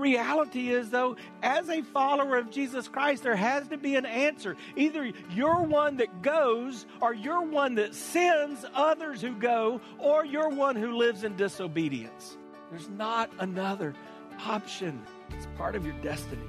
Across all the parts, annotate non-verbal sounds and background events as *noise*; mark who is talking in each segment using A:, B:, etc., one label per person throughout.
A: Reality is, though, as a follower of Jesus Christ, there has to be an answer. Either you're one that goes, or you're one that sends others who go, or you're one who lives in disobedience. There's not another option. It's part of your destiny.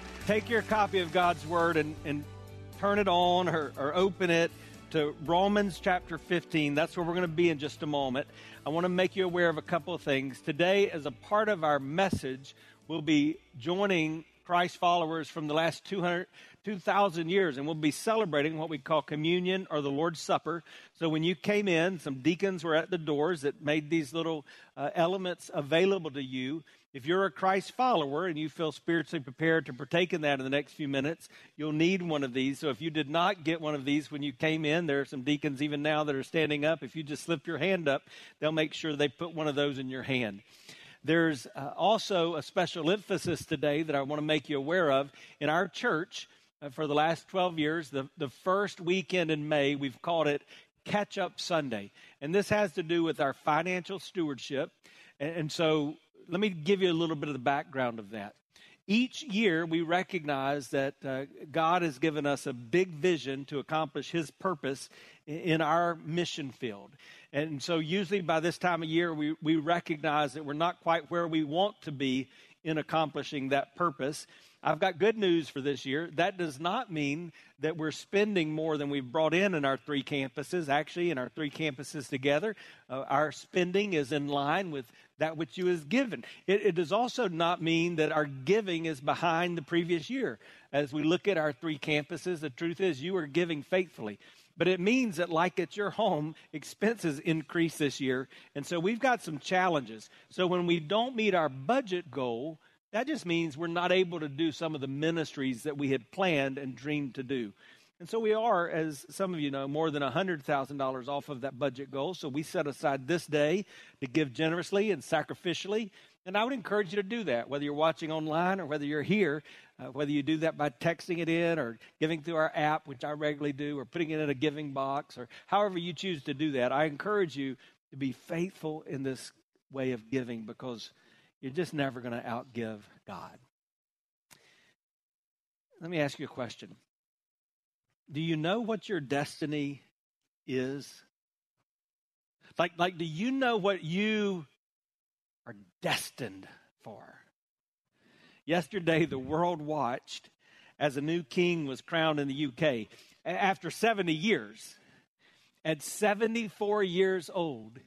A: take your copy of God's Word and, and turn it on or, or open it to Romans chapter 15. That's where we're going to be in just a moment. I want to make you aware of a couple of things. Today, as a part of our message, we'll be joining Christ followers from the last 200, 2,000 years, and we'll be celebrating what we call communion or the Lord's Supper. So when you came in, some deacons were at the doors that made these little uh, elements available to you. If you're a Christ follower and you feel spiritually prepared to partake in that in the next few minutes, you'll need one of these. So if you did not get one of these when you came in, there are some deacons even now that are standing up. If you just slip your hand up, they'll make sure they put one of those in your hand. There's uh, also a special emphasis today that I want to make you aware of. In our church, uh, for the last 12 years, the, the first weekend in May, we've called it Catch Up Sunday. And this has to do with our financial stewardship. And, and so let me give you a little bit of the background of that. Each year, we recognize that uh, God has given us a big vision to accomplish His purpose in our mission field. And so, usually by this time of year, we, we recognize that we're not quite where we want to be in accomplishing that purpose. I've got good news for this year. That does not mean that we're spending more than we've brought in in our three campuses. Actually, in our three campuses together, uh, our spending is in line with that which you is given. It, it does also not mean that our giving is behind the previous year. As we look at our three campuses, the truth is you are giving faithfully. But it means that, like at your home, expenses increase this year. And so we've got some challenges. So when we don't meet our budget goal, that just means we're not able to do some of the ministries that we had planned and dreamed to do. And so we are, as some of you know, more than $100,000 off of that budget goal. So we set aside this day to give generously and sacrificially. And I would encourage you to do that, whether you're watching online or whether you're here, uh, whether you do that by texting it in or giving through our app, which I regularly do, or putting it in a giving box, or however you choose to do that. I encourage you to be faithful in this way of giving because you're just never going to outgive God. Let me ask you a question do you know what your destiny is? Like, like, do you know what you are destined for? Yesterday, the world watched as a new king was crowned in the UK after 70 years. At 74 years old,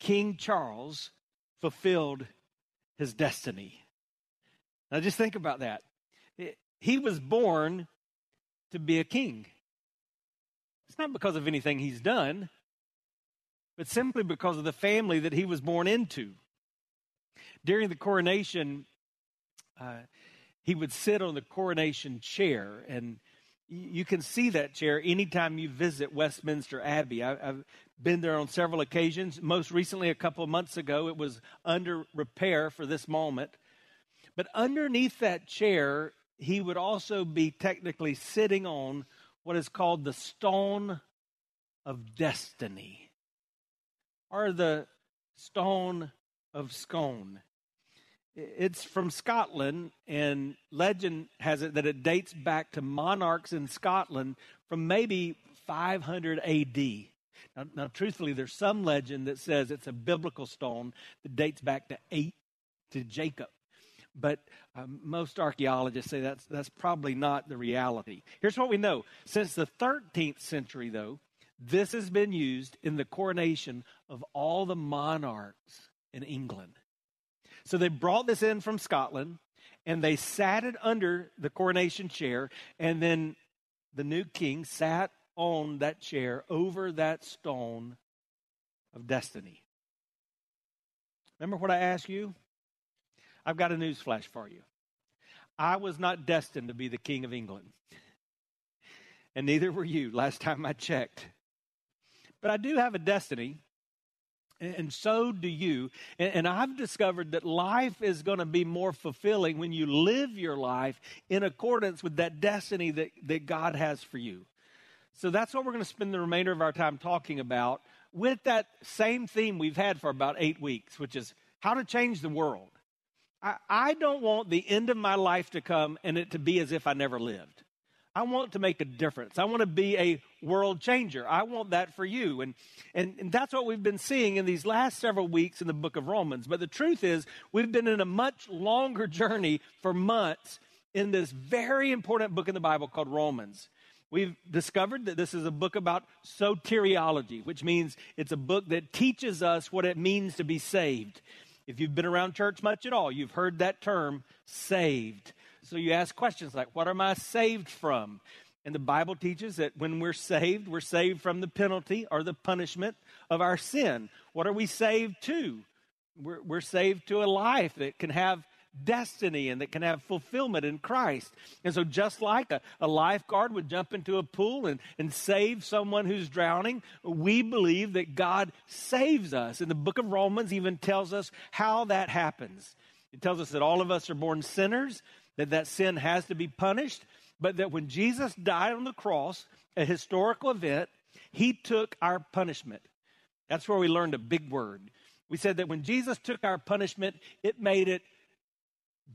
A: King Charles fulfilled his destiny. Now, just think about that. He was born to be a king. It's not because of anything he's done, but simply because of the family that he was born into. During the coronation, uh, he would sit on the coronation chair, and you can see that chair anytime you visit Westminster Abbey. I, have been there on several occasions. Most recently, a couple of months ago, it was under repair for this moment. But underneath that chair he would also be technically sitting on what is called the stone of destiny or the stone of scone. It's from Scotland, and legend has it that it dates back to monarchs in Scotland from maybe 500 AD. Now, now, truthfully, there's some legend that says it's a biblical stone that dates back to eight to Jacob. but um, most archaeologists say that's, that's probably not the reality. Here's what we know since the 13th century, though, this has been used in the coronation of all the monarchs in England. So they brought this in from Scotland and they sat it under the coronation chair, and then the new king sat on that chair over that stone of destiny. Remember what I asked you? I've got a news flash for you. I was not destined to be the king of England. And neither were you last time I checked. But I do have a destiny, and so do you. And I've discovered that life is going to be more fulfilling when you live your life in accordance with that destiny that, that God has for you. So that's what we're going to spend the remainder of our time talking about with that same theme we've had for about eight weeks, which is how to change the world. I, I don't want the end of my life to come and it to be as if I never lived. I want to make a difference. I want to be a world changer. I want that for you. And, and, and, that's what we've been seeing in these last several weeks in the book of Romans. But the truth is, we've been in a much longer journey for months in this very important book in the Bible called Romans. We've discovered that this is a book about soteriology, which means it's a book that teaches us what it means to be saved. If you've been around church much at all, you've heard that term, saved. So you ask questions like, What am I saved from? And the Bible teaches that when we're saved, we're saved from the penalty or the punishment of our sin. What are we saved to? We're, we're saved to a life that can have destiny and that can have fulfillment in Christ. And so, just like a, a lifeguard would jump into a pool and, and save someone who's drowning, we believe that God saves us. And the book of Romans even tells us how that happens. It tells us that all of us are born sinners, that that sin has to be punished, but that when Jesus died on the cross, a historical event, he took our punishment. That's where we learned a big word. We said that when Jesus took our punishment, it made it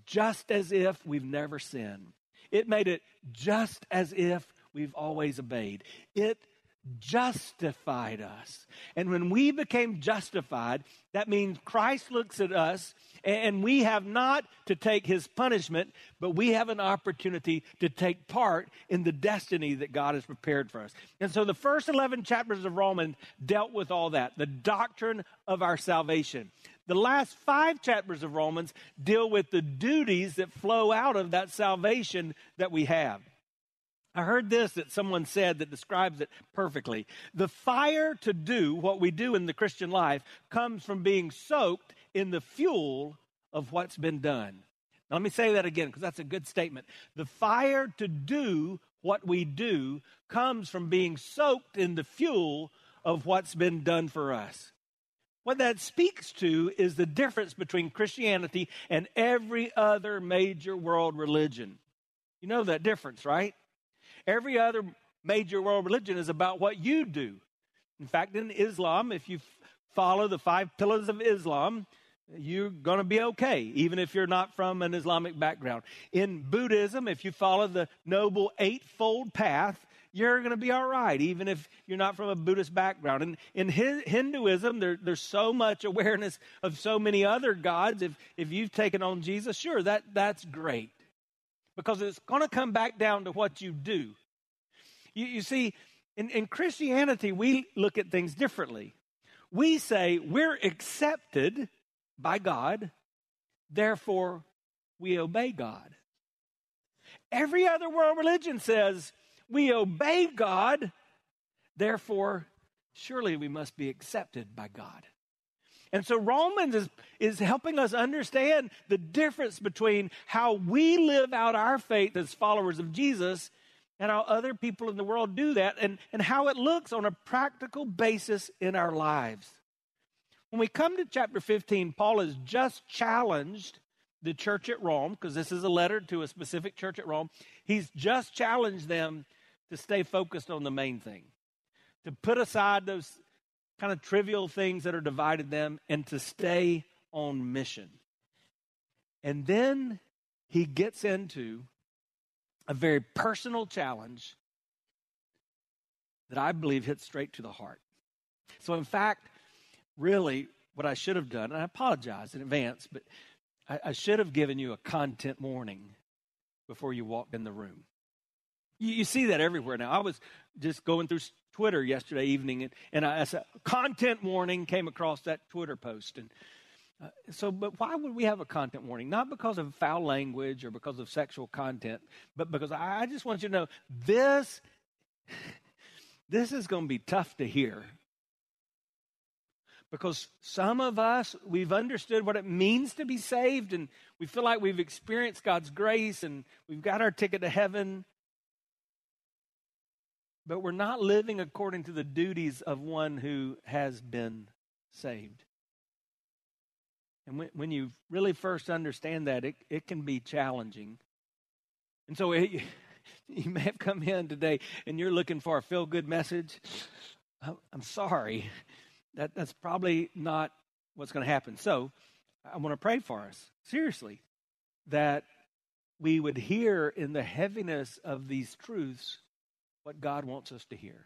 A: just as if we've never sinned. It made it just as if we've always obeyed. It justified us. And when we became justified, that means Christ looks at us and we have not to take his punishment, but we have an opportunity to take part in the destiny that God has prepared for us. And so the first 11 chapters of Romans dealt with all that the doctrine of our salvation. The last five chapters of Romans deal with the duties that flow out of that salvation that we have. I heard this that someone said that describes it perfectly. The fire to do what we do in the Christian life comes from being soaked in the fuel of what's been done. Now, let me say that again because that's a good statement. The fire to do what we do comes from being soaked in the fuel of what's been done for us. What that speaks to is the difference between Christianity and every other major world religion. You know that difference, right? Every other major world religion is about what you do. In fact, in Islam, if you follow the five pillars of Islam, you're going to be okay, even if you're not from an Islamic background. In Buddhism, if you follow the Noble Eightfold Path, you're going to be all right, even if you're not from a Buddhist background. And in Hinduism, there, there's so much awareness of so many other gods. If, if you've taken on Jesus, sure, that, that's great. Because it's going to come back down to what you do. You, you see, in, in Christianity, we look at things differently. We say we're accepted by God, therefore we obey God. Every other world religion says we obey God, therefore, surely we must be accepted by God. And so Romans is, is helping us understand the difference between how we live out our faith as followers of Jesus and how other people in the world do that and, and how it looks on a practical basis in our lives. When we come to chapter 15, Paul has just challenged the church at Rome, because this is a letter to a specific church at Rome. He's just challenged them to stay focused on the main thing, to put aside those kind of trivial things that are divided them, and to stay on mission. And then he gets into a very personal challenge that I believe hits straight to the heart. So, in fact, really, what I should have done, and I apologize in advance, but I, I should have given you a content warning before you walked in the room. You, you, see that everywhere now. I was just going through Twitter yesterday evening, and, and I, as a content warning came across that Twitter post. And uh, so, but why would we have a content warning? Not because of foul language or because of sexual content, but because I, I just want you to know this, *laughs* this is going to be tough to hear because some of us, we've understood what it means to be saved, and we feel like we've experienced God's grace and we've got our ticket to heaven. But we're not living according to the duties of one who has been saved. And when, when you really first understand that, it, it can be challenging. And so it, *laughs* you may have come in today and you're looking for a feel good message. I'm sorry that, that's probably not what's going to happen. So I want to pray for us, seriously, that we would hear in the heaviness of these truths what God wants us to hear.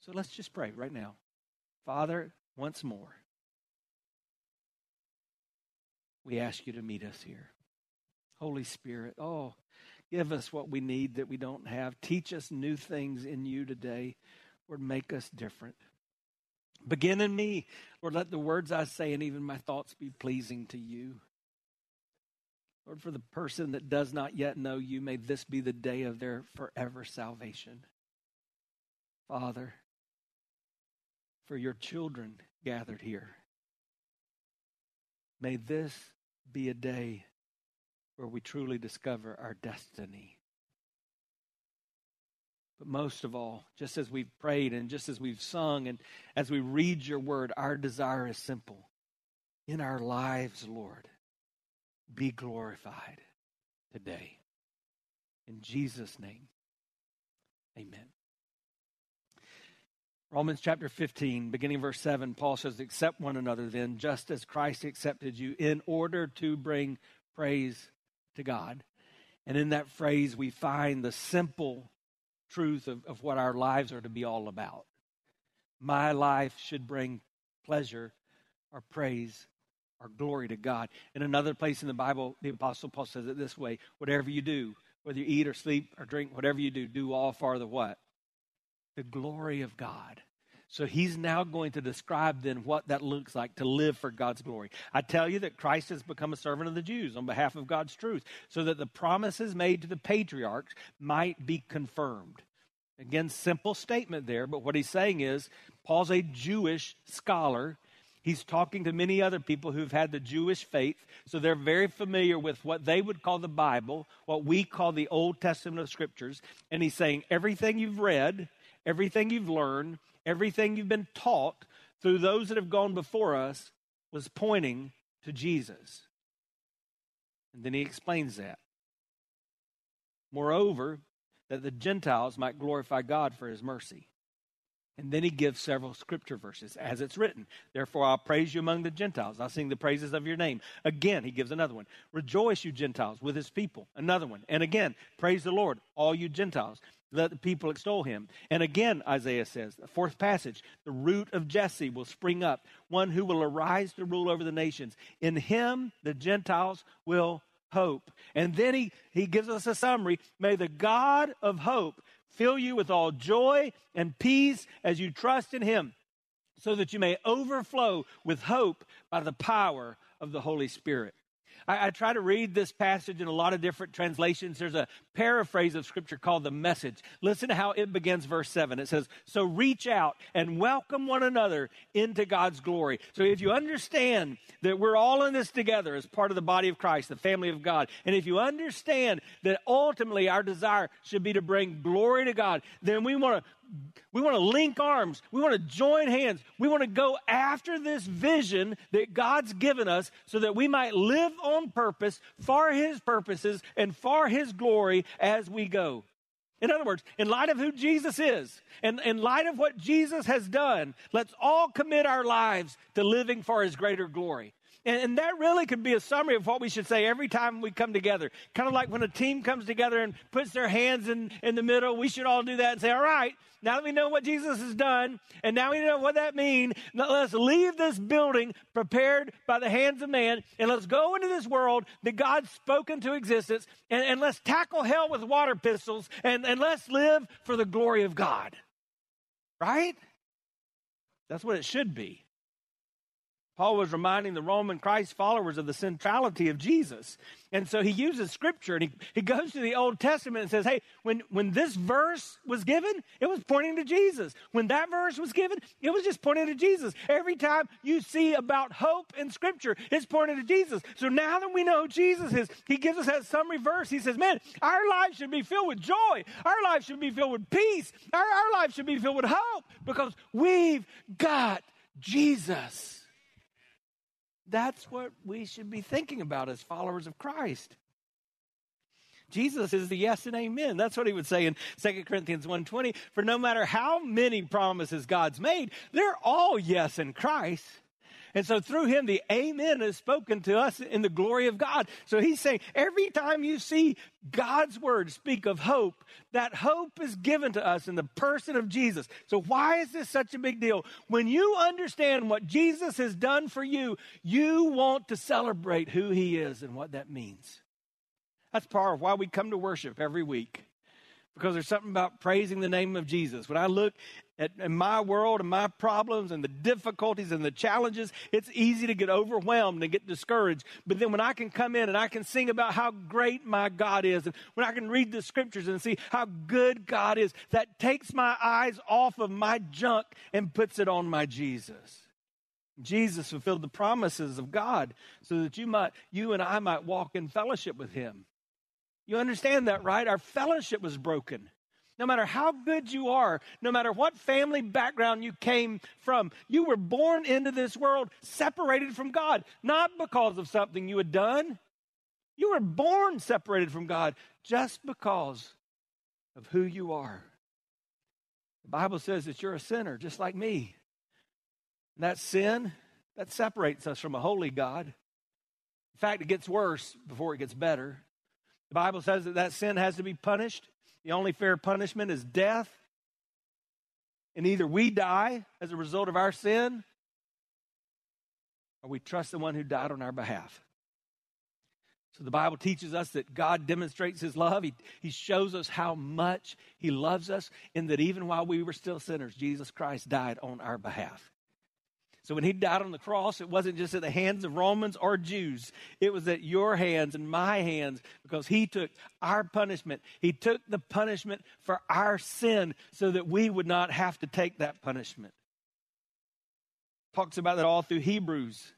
A: So let's just pray right now. Father, once more, we ask you to meet us here. Holy Spirit, oh, give us what we need that we don't have. Teach us new things in you today. Lord, make us different. Begin in me. Lord, let the words I say and even my thoughts be pleasing to you. Lord, for the person that does not yet know you, may this be the day of their forever salvation. Father, for your children gathered here, may this be a day where we truly discover our destiny. But most of all, just as we've prayed and just as we've sung and as we read your word, our desire is simple. In our lives, Lord, be glorified today. In Jesus' name, amen. Romans chapter 15, beginning verse 7, Paul says, Accept one another then, just as Christ accepted you, in order to bring praise to God. And in that phrase, we find the simple truth of, of what our lives are to be all about. My life should bring pleasure or praise or glory to God. In another place in the Bible, the Apostle Paul says it this way whatever you do, whether you eat or sleep or drink, whatever you do, do all for the what? The glory of God. So he's now going to describe then what that looks like to live for God's glory. I tell you that Christ has become a servant of the Jews on behalf of God's truth, so that the promises made to the patriarchs might be confirmed. Again, simple statement there, but what he's saying is Paul's a Jewish scholar. He's talking to many other people who've had the Jewish faith, so they're very familiar with what they would call the Bible, what we call the Old Testament of Scriptures. And he's saying everything you've read, everything you've learned, everything you've been taught through those that have gone before us was pointing to Jesus. And then he explains that. Moreover, that the Gentiles might glorify God for his mercy. And then he gives several scripture verses, as it's written. Therefore, I'll praise you among the Gentiles. I'll sing the praises of your name. Again, he gives another one. Rejoice, you Gentiles, with his people. Another one. And again, praise the Lord, all you Gentiles. Let the people extol him. And again, Isaiah says, the fourth passage, the root of Jesse will spring up, one who will arise to rule over the nations. In him, the Gentiles will hope. And then he, he gives us a summary. May the God of hope fill you with all joy and peace as you trust in him, so that you may overflow with hope by the power of the Holy Spirit. I, I, try to read this passage in a lot of different translations. There's a paraphrase of scripture called the message. Listen to how it begins, verse 7. It says, So reach out and welcome one another into God's glory. So if you understand that we're all in this together as part of the body of Christ, the family of God, and if you understand that ultimately our desire should be to bring glory to God, then we want to we want to link arms. We want to join hands. We want to go after this vision that God's given us so that we might live on purpose for His purposes and for His glory as we go. In other words, in light of who Jesus is and in light of what Jesus has done, let's all commit our lives to living for His greater glory. And, and, that really could be a summary of what we should say every time we come together. Kind of like when a team comes together and puts their hands in, in the middle, we should all do that and say, all right, now that we know what Jesus has done, and now we know what that means, let's leave this building prepared by the hands of man, and let's go into this world that God's spoken to existence, and, and let's tackle hell with water pistols, and, and let's live for the glory of God. Right? That's what it should be. Paul was reminding the Roman Christ followers of the centrality of Jesus. And so he uses scripture and he, he goes to the Old Testament and says, Hey, when, when this verse was given, it was pointing to Jesus. When that verse was given, it was just pointing to Jesus. Every time you see about hope in scripture, it's pointing to Jesus. So now that we know who Jesus is, he gives us that summary verse. He says, Man, our life should be filled with joy. Our life should be filled with peace. Our, our life should be filled with hope because we've got Jesus. That's what we should be thinking about as followers of Christ. Jesus is the yes and amen. That's what he would say in 2 Corinthians 1:20. For no matter how many promises God's made, they're all yes in Christ. And so through him, the amen is spoken to us in the glory of God. So he's saying every time you see God's word speak of hope, that hope is given to us in the person of Jesus. So why is this such a big deal? When you understand what Jesus has done for you, you want to celebrate who he is and what that means. That's part of why we come to worship every week because there's something about praising the name of Jesus. When I look at my world and my problems and the difficulties and the challenges, it's easy to get overwhelmed and get discouraged. But then when I can come in and I can sing about how great my God is, and when I can read the scriptures and see how good God is, that takes my eyes off of my junk and puts it on my Jesus. Jesus fulfilled the promises of God so that you might you and I might walk in fellowship with him. You understand that, right? Our fellowship was broken. No matter how good you are, no matter what family background you came from, you were born into this world separated from God, not because of something you had done. You were born separated from God just because of who you are. The Bible says that you're a sinner just like me. And that sin, that separates us from a holy God. In fact, it gets worse before it gets better. The Bible says that that sin has to be punished. The only fair punishment is death. And either we die as a result of our sin, or we trust the one who died on our behalf. So the Bible teaches us that God demonstrates his love. He, he shows us how much he loves us, and that even while we were still sinners, Jesus Christ died on our behalf. So when he died on the cross, it wasn't just at the hands of Romans or Jews. It was at your hands and my hands because he took our punishment. He took the punishment for our sin so that we would not have to take that punishment. Talks about that all through Hebrews.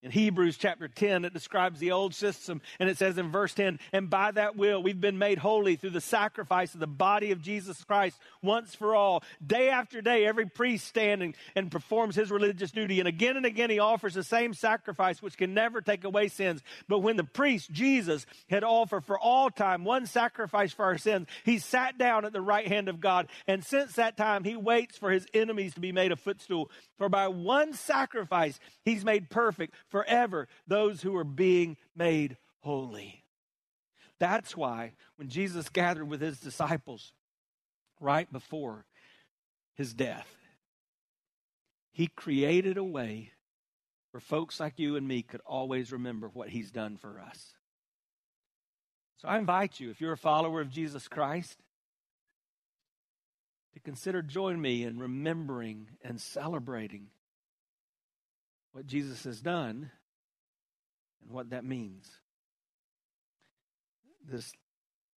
A: In Hebrews chapter 10, it describes the old system, and it says in verse 10, and by that will we've been made holy through the sacrifice of the body of Jesus Christ once for all. Day after day, every priest standing and performs his religious duty, and again and again he offers the same sacrifice which can never take away sins. But when the priest, Jesus, had offered for all time one sacrifice for our sins, he sat down at the right hand of God, and since that time he waits for his enemies to be made a footstool. For by one sacrifice he's made perfect forever those who are being made holy. That's why when Jesus gathered with his disciples right before his death, he created a way where folks like you and me could always remember what he's done for us. So I invite you, if you're a follower of Jesus Christ, to consider join me in remembering and celebrating what Jesus has done and what that means. This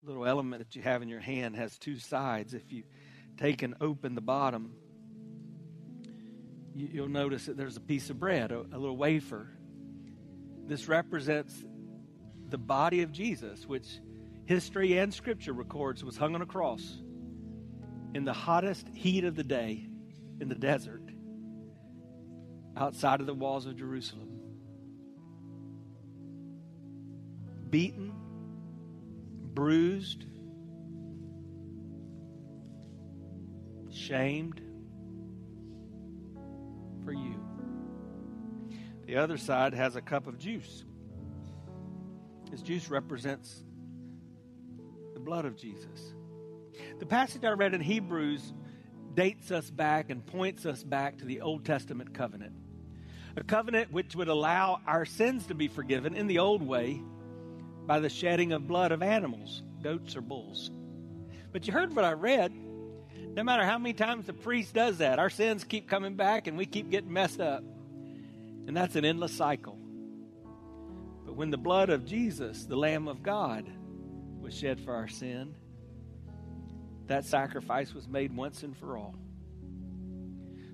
A: little element that you have in your hand has two sides. If you take and open the bottom, you, will notice that there's a piece of bread, a little wafer. This represents the body of Jesus, which history and scripture records was hung on a cross in the hottest heat of the day in the desert outside of the walls of Jerusalem. Beaten, bruised, shamed for you. The other side has a cup of juice. This juice represents the blood of Jesus. The passage I read in Hebrews dates us back and points us back to the Old Testament covenant. A covenant which would allow our sins to be forgiven in the old way by the shedding of blood of animals, goats or bulls. But you heard what I read. No matter how many times the priest does that, our sins keep coming back and we keep getting messed up. And that's an endless cycle. But when the blood of Jesus, the Lamb of God, was shed for our sin, that sacrifice was made once and for all.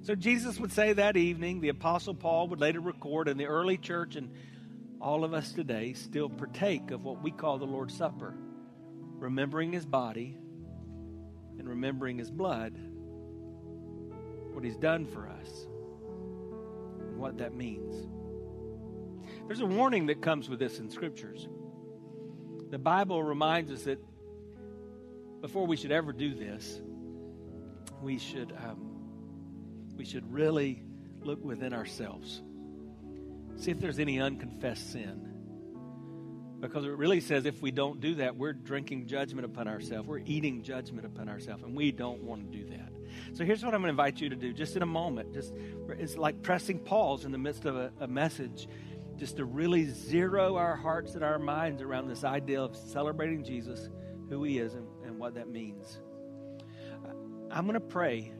A: So Jesus would say that evening, the Apostle Paul would later record, in the early church and all of us today still partake of what we call the Lord's Supper, remembering his body and remembering his blood, what he's done for us, and what that means. There's a warning that comes with this in scriptures. The Bible reminds us that before we should ever do this, we should um, we should really look within ourselves, see if there's any unconfessed sin. Because it really says if we don't do that, we're drinking judgment upon ourselves. We're eating judgment upon ourselves, and we don't want to do that. So here's what I'm going to invite you to do just in a moment. Just It's like pressing pause in the midst of a, a message, just to really zero our hearts and our minds around this idea of celebrating Jesus, who he is, and, and what that means. I'm going to pray,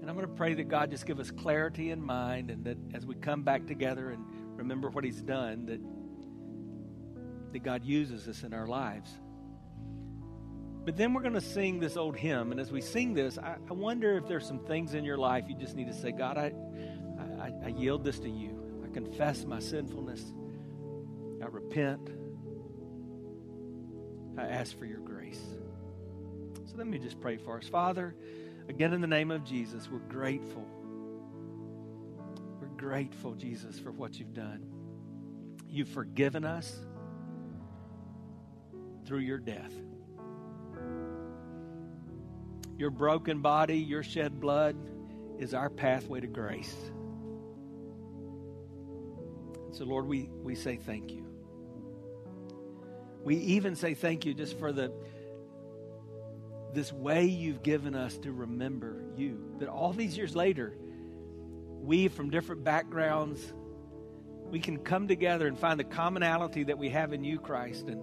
A: and I'm going to pray that God just give us clarity in mind, and that as we come back together and remember what he's done, that that God uses us in our lives. But then we're going to sing this old hymn. And as we sing this, I, I, wonder if there's some things in your life you just need to say, God, I, I, I yield this to you. I confess my sinfulness. I repent. I ask for your grace. So let me just pray for us. Father, again, in the name of Jesus, we're grateful. We're grateful, Jesus, for what you've done. You've forgiven us through your death. Your broken body, your shed blood is our pathway to grace. So, Lord, we, we say thank you. We even say thank you just for the this way you've given us to remember you. That all these years later, we from different backgrounds, we can come together and find the commonality that we have in you, Christ, and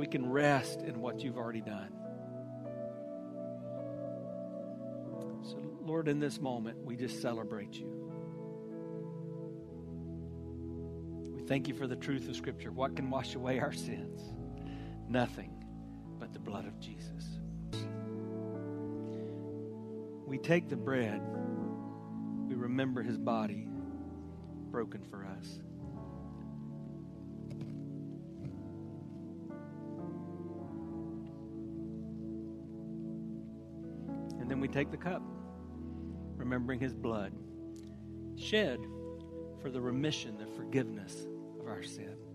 A: we can rest in what you've already done. So, Lord, in this moment, we just celebrate you. We thank you for the truth of Scripture. What can wash away our sins? Nothing but the blood of Jesus. We take the bread, we remember his body broken for us. And then we take the cup, remembering his blood shed for the remission, the forgiveness of our sin.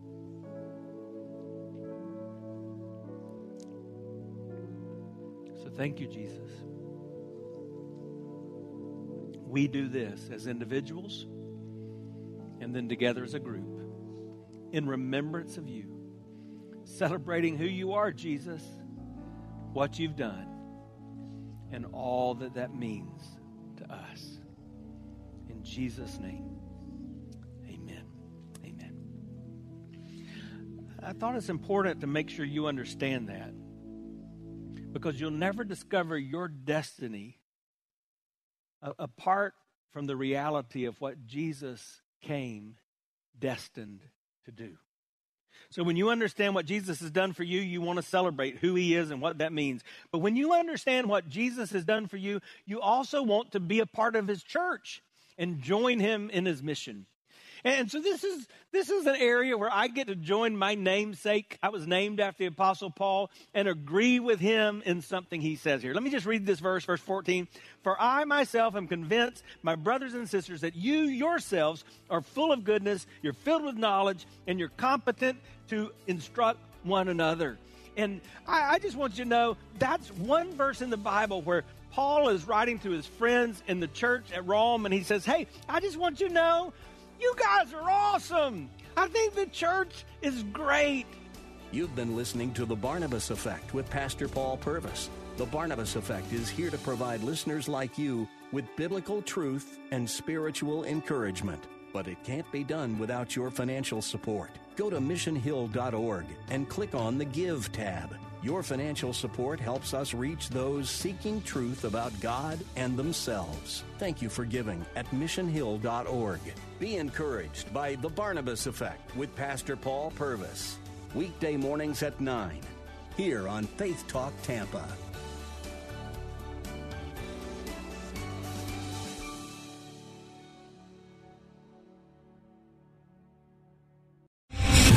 A: Thank you, Jesus. We do this as individuals and then together as a group in remembrance of you, celebrating who you are, Jesus, what you've done and all that that means to us. In Jesus' name, amen. Amen. I thought it's important to make sure you understand that because you'll never discover your destiny apart from the reality of what Jesus came destined to do. So when you understand what Jesus has done for you, you want to celebrate who he is and what that means. But when you understand what Jesus has done for you, you also want to be a part of his church and join him in his mission. And so this is this is an area where I get to join my namesake. I was named after the apostle Paul and agree with him in something he says here. Let me just read this verse, verse 14. For I myself am convinced, my brothers and sisters, that you yourselves are full of goodness, you're filled with knowledge, and you're competent to instruct one another. And I, I just want you to know that's one verse in the Bible where Paul is writing to his friends in the church at Rome, and he says, Hey, I just want you to know, you guys are awesome. I think the church is great.
B: You've been listening to The Barnabas Effect with Pastor Paul Purvis. The Barnabas Effect is here to provide listeners like you with biblical truth and spiritual encouragement. But it can't be done without your financial support. Go to missionhill.org and click on the Give tab. Your financial support helps us reach those seeking truth about God and themselves. Thank you for giving at missionhill.org. Be encouraged by The Barnabas Effect with Pastor Paul Purvis. Weekday mornings at 9, here on Faith Talk Tampa.